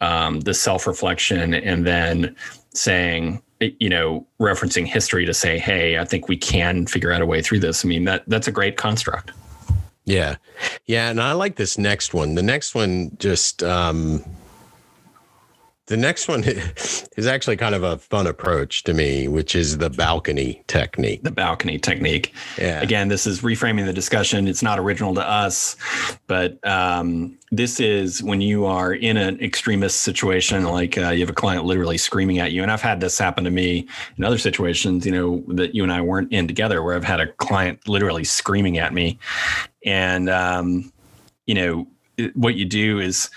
um, the self reflection, and then saying you know referencing history to say, hey, I think we can figure out a way through this. I mean that that's a great construct. Yeah, yeah, and I like this next one. The next one just. Um, the next one is actually kind of a fun approach to me, which is the balcony technique. The balcony technique. Yeah. Again, this is reframing the discussion. It's not original to us, but um, this is when you are in an extremist situation, like uh, you have a client literally screaming at you. And I've had this happen to me in other situations, you know, that you and I weren't in together, where I've had a client literally screaming at me. And, um, you know, what you do is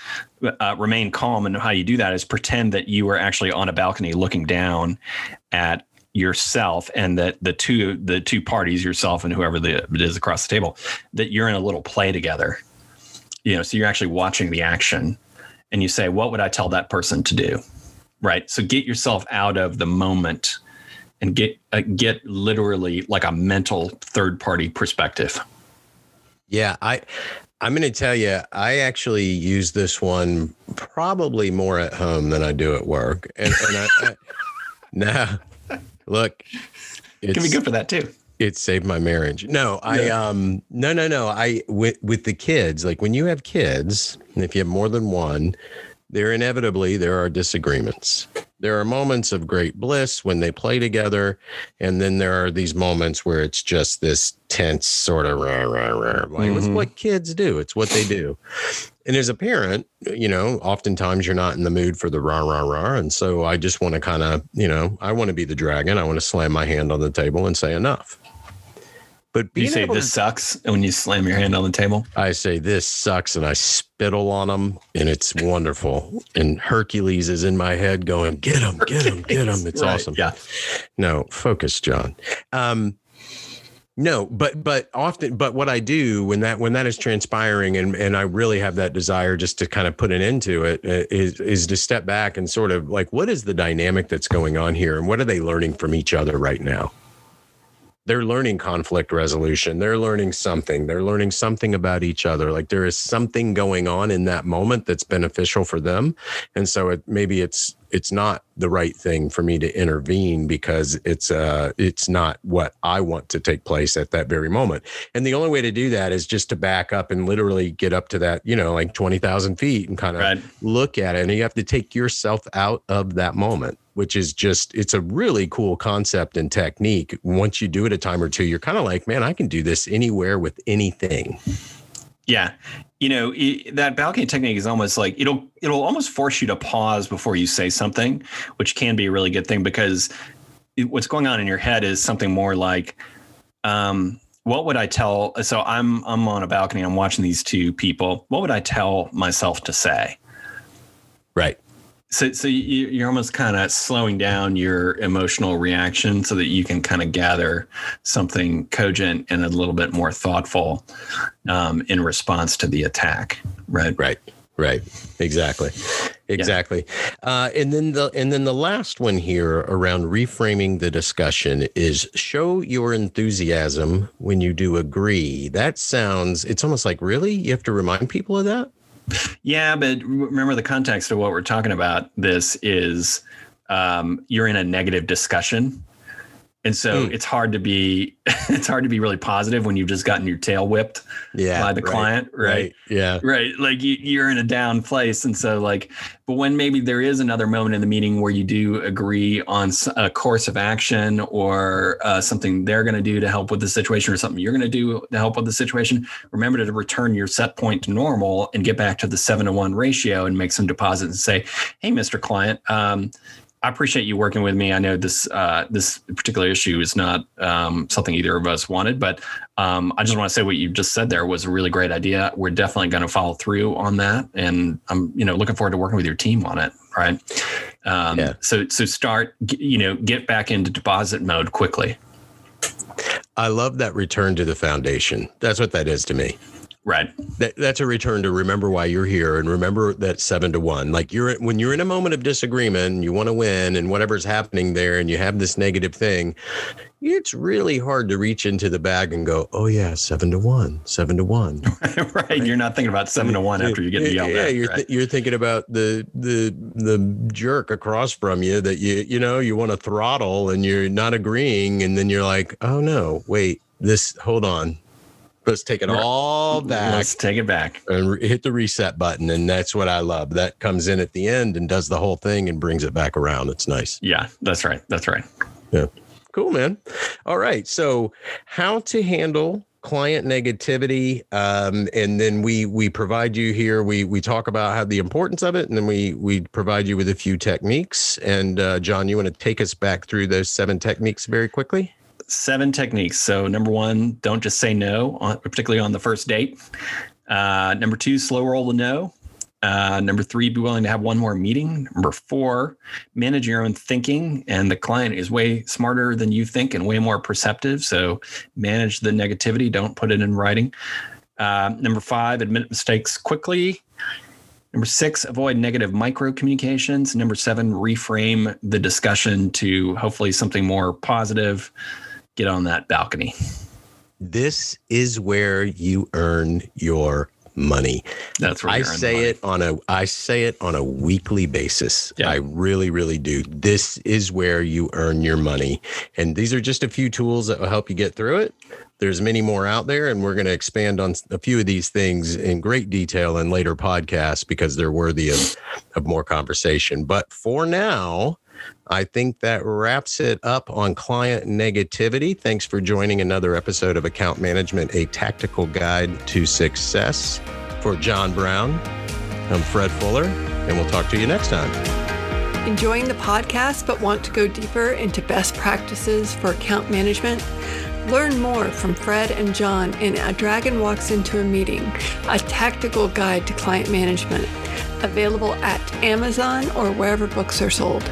uh, remain calm and how you do that is pretend that you are actually on a balcony looking down at yourself and that the two the two parties yourself and whoever the, it is across the table that you're in a little play together. You know so you're actually watching the action and you say what would i tell that person to do? Right? So get yourself out of the moment and get uh, get literally like a mental third party perspective. Yeah i I'm going to tell you, I actually use this one probably more at home than I do at work. And, and I, I now, look, it can be good for that too. It saved my marriage. No, I um no no no. I with with the kids, like when you have kids, and if you have more than one, there inevitably there are disagreements. There are moments of great bliss when they play together, and then there are these moments where it's just this tense sort of rah, rah, rah. Like mm-hmm. it's what kids do. It's what they do. And as a parent, you know, oftentimes you're not in the mood for the rah rah rah, and so I just want to kind of, you know, I want to be the dragon. I want to slam my hand on the table and say enough. But you say this to, sucks when you slam your hand on the table. I say this sucks, and I spittle on them, and it's wonderful. And Hercules is in my head going, "Get him, get him, get him!" It's right, awesome. Yeah. No, focus, John. Um, no, but but often, but what I do when that when that is transpiring, and and I really have that desire just to kind of put an end to it, uh, is is to step back and sort of like, what is the dynamic that's going on here, and what are they learning from each other right now? They're learning conflict resolution. They're learning something. They're learning something about each other. Like there is something going on in that moment that's beneficial for them. And so it maybe it's it's not the right thing for me to intervene because it's uh it's not what I want to take place at that very moment. And the only way to do that is just to back up and literally get up to that, you know, like 20,000 feet and kind of right. look at it. And you have to take yourself out of that moment which is just it's a really cool concept and technique once you do it a time or two you're kind of like man i can do this anywhere with anything yeah. You know it, that balcony technique is almost like it'll it'll almost force you to pause before you say something which can be a really good thing because it, what's going on in your head is something more like um, what would i tell so i'm i'm on a balcony i'm watching these two people. What would i tell myself to say So, so you, you're almost kind of slowing down your emotional reaction so that you can kind of gather something cogent and a little bit more thoughtful um, in response to the attack, right? Right. Right. Exactly. Exactly. Yeah. Uh, and then the and then the last one here around reframing the discussion is show your enthusiasm when you do agree. That sounds it's almost like really you have to remind people of that. Yeah, but remember the context of what we're talking about. This is um, you're in a negative discussion and so mm. it's hard to be it's hard to be really positive when you've just gotten your tail whipped yeah, by the right, client right? right? yeah right like you, are in a down place and so like but when maybe there is another moment in the meeting where you do agree on a course of action or uh, something they're going to do to help with the situation or something you're going to do to help with the situation remember to return your set point to normal and get back to the seven to one ratio and make some deposits and say hey mr client um, I appreciate you working with me. I know this uh, this particular issue is not um, something either of us wanted, but um, I just want to say what you just said there was a really great idea. We're definitely going to follow through on that, and I'm you know looking forward to working with your team on it. Right. Um, yeah. So so start you know get back into deposit mode quickly. I love that return to the foundation. That's what that is to me. Right. That, that's a return to remember why you're here and remember that seven to one. Like you're when you're in a moment of disagreement you want to win and whatever's happening there and you have this negative thing, it's really hard to reach into the bag and go, oh yeah, seven to one, seven to one. right. right. You're not thinking about seven to one after you get yelled yeah, at. You're, right? th- you're thinking about the the the jerk across from you that you you know you want to throttle and you're not agreeing and then you're like, oh no, wait, this hold on Let's take it all back. Let's take it back and re- hit the reset button. And that's what I love. That comes in at the end and does the whole thing and brings it back around. It's nice. Yeah, that's right. That's right. Yeah. Cool, man. All right. So, how to handle client negativity um, and then we we provide you here we we talk about how the importance of it and then we we provide you with a few techniques and uh, john you want to take us back through those seven techniques very quickly seven techniques. So, number one, don't just say no, particularly on the first date. Uh, number two, slow roll the no. Uh, number three, be willing to have one more meeting. Number four, manage your own thinking. And the client is way smarter than you think and way more perceptive. So manage the negativity. Don't put it in writing. Uh, number five, admit mistakes quickly. Number six, avoid negative micro communications. Number seven, reframe the discussion to hopefully something more positive get on that balcony. This is where you earn your money. That's where I say it on a I say it on a weekly basis. Yeah. I really really do. This is where you earn your money. And these are just a few tools that will help you get through it. There's many more out there and we're going to expand on a few of these things in great detail in later podcasts because they're worthy of of more conversation. But for now, I think that wraps it up on client negativity. Thanks for joining another episode of Account Management, a tactical guide to success. For John Brown, I'm Fred Fuller, and we'll talk to you next time. Enjoying the podcast, but want to go deeper into best practices for account management? Learn more from Fred and John in A Dragon Walks Into a Meeting, a tactical guide to client management, available at Amazon or wherever books are sold.